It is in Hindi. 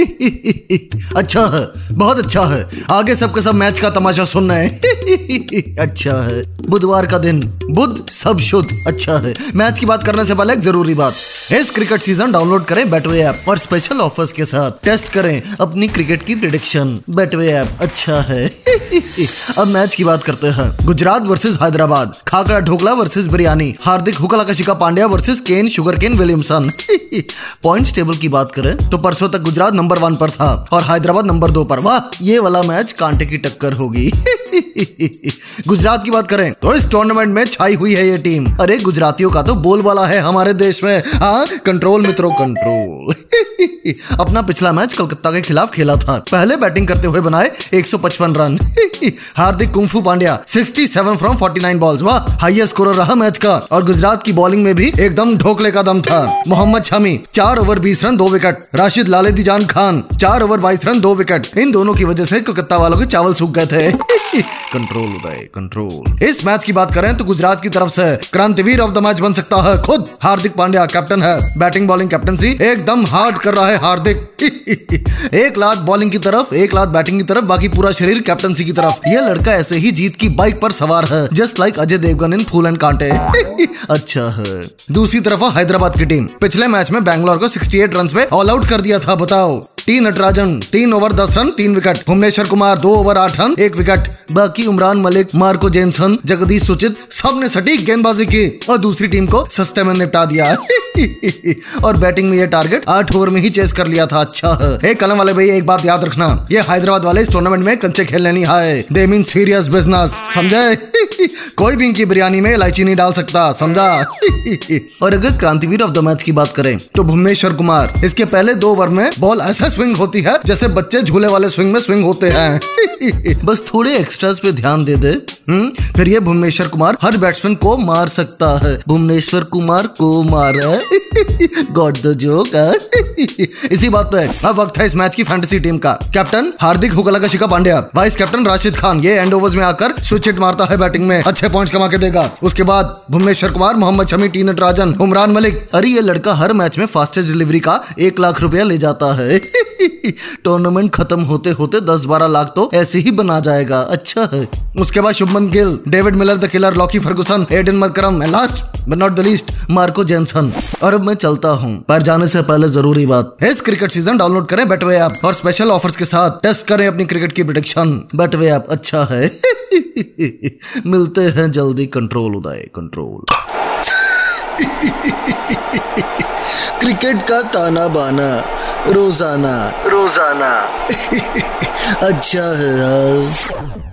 अच्छा है, बहुत अच्छा है। आगे सबके सब मैच का तमाशा सुनना है। अच्छा है। बुधवार का दिन, बुध सब शुद्ध। अच्छा है। मैच की बात करने से पहले एक ज़रूरी बात। इस क्रिकेट सीज़न डाउनलोड करें बैटवे ऐप और स्पेशल ऑफर्स के साथ टेस्ट करें अपनी क्रिकेट की प्रिडिक्शन बैटवे ऐप। अच्छा है। अब मैच की बात करते हैं। गुजरात वर्सेस हैदराबाद खाकरा ढोकला वर्सेस बिरयानी, हार्दिक हुकला Kashika Pandya versus Kane sugar Kane Williamson. Points table की बात करें तो परसों तक गुजरात नंबर वन पर था और हैदराबाद नंबर दो पर, वाह, ये वाला मैच कांटे की टक्कर होगी। गुजरात की बात करें तो इस टूर्नामेंट में छाई हुई है ये टीम अरे, गुजरातियों का तो बोलबाला है हमारे देश में। हाँ कंट्रोल मित्रों कंट्रोल अपना पिछला मैच कलकत्ता के खिलाफ खेला था। पहले बैटिंग करते हुए बनाए 155 run. Hardik kung fu Pandya 67 from 49 balls वाह हाईएस्ट स्कोर रहा मैच का। और गुजरात की बॉलिंग में भी एकदम ढोकले का दम था। मोहम्मद शमी, चार ओवर बीस रन, दो विकेट राशिद लालेदी जान खान, चार ओवर बाईस रन, दो विकेट इन दोनों की वजह से कलकत्ता वालों के चावल सूख गए थे। कंट्रोल उदय कंट्रोल इस मैच की बात करें तो गुजरात की तरफ़ से क्रांतिवीर ऑफ़ द मैच बन सकता है खुद। हार्दिक पांड्या कैप्टन है। बैटिंग बॉलिंग कैप्टनसी एकदम हार्ड कर रहा है हार्दिक। एक लाख बॉलिंग की तरफ़, एक लाख बैटिंग की तरफ़, बाकी पूरा शरीर कैप्टनसी की तरफ़। ये लड़का ऐसे ही जीत की बाइक पर सवार है just like Ajay Devgan in Phool and Kaante. अच्छा है। दूसरी तरफ़ हैदराबाद की टीम पिछले मैच में बैंगलोर को 68 रन पे ऑल आउट कर दिया था, बताओ। टी नटराजन, तीन ओवर दस रन, तीन विकेट। भुवनेश्वर कुमार दो ओवर आठ रन, एक विकेट। बाकी उमरान मलिक, मार्को जेनसन, जगदीश सुचित सबने सटीक गेंदबाजी की और दूसरी टीम को सस्ते में निपटा दिया और बैटिंग में ये टारगेट आठ ओवर में ही चेस कर लिया था। अच्छा है। कलम वाले भाई, एक बात याद रखना। ये हैदराबाद वाले इस टूर्नामेंट में कंचे खेलने नहीं आए। दे मीन सीरियस बिज़नेस समझे? कोई भी इनकी बिरयानी में इलायची नहीं डाल सकता, समझा? और अगर क्रांतिवीर ऑफ़ द मैच की बात करें तो भुवनेश्वर कुमार, इसके पहले दो ओवर में बॉल ऐसा स्विंग होती है, जैसे बच्चे झूले वाले स्विंग में स्विंग होते हैं। बस थोड़े एक्स्ट्रास पे ध्यान दे दे। हम्म फिर ये भुवनेश्वर कुमार हर बैट्समैन को मार सकता है। भुवनेश्वर कुमार को मारा। गॉड द जोक इसी बात पे अब वक्त है इस मैच की फैंटेसी टीम का। कैप्टन हार्दिक हुकला का शिका पांड्या। वाइस कैप्टन राशिद खान, ये एंड ओवर्स में आकर स्विच हिट मारता है बैटिंग में। अच्छे पॉइंट्स कमा के देगा। उसके बाद भुवनेश्वर कुमार, मोहम्मद शमी टी नटराजन उमरान मलिक। अरे ये लड़का हर मैच में फास्टेस्ट डिलीवरी का एक लाख रुपया ले जाता है। टूर्नामेंट खत्म होते होते दस बारह लाख तो ऐसे ही बना जाएगा। अच्छा है। उसके बाद Shubman Gill David Miller the killer Lockie Ferguson Aiden Markram last but not the least Marco Jansen और अब मैं चलता हूँ। पर जाने से पहले ज़रूरी बात। इस क्रिकेट सीज़न डाउनलोड करें बेटवे ऐप और स्पेशल ऑफर्स के साथ टेस्ट करें अपनी क्रिकेट की प्रिडिक्शन बेटवे ऐप अच्छा है। मिलते हैं जल्दी। कंट्रोल उदय कंट्रोल क्रिकेट का ताना बाना रोज़ाना। रोज़ाना। अच्छा है यार।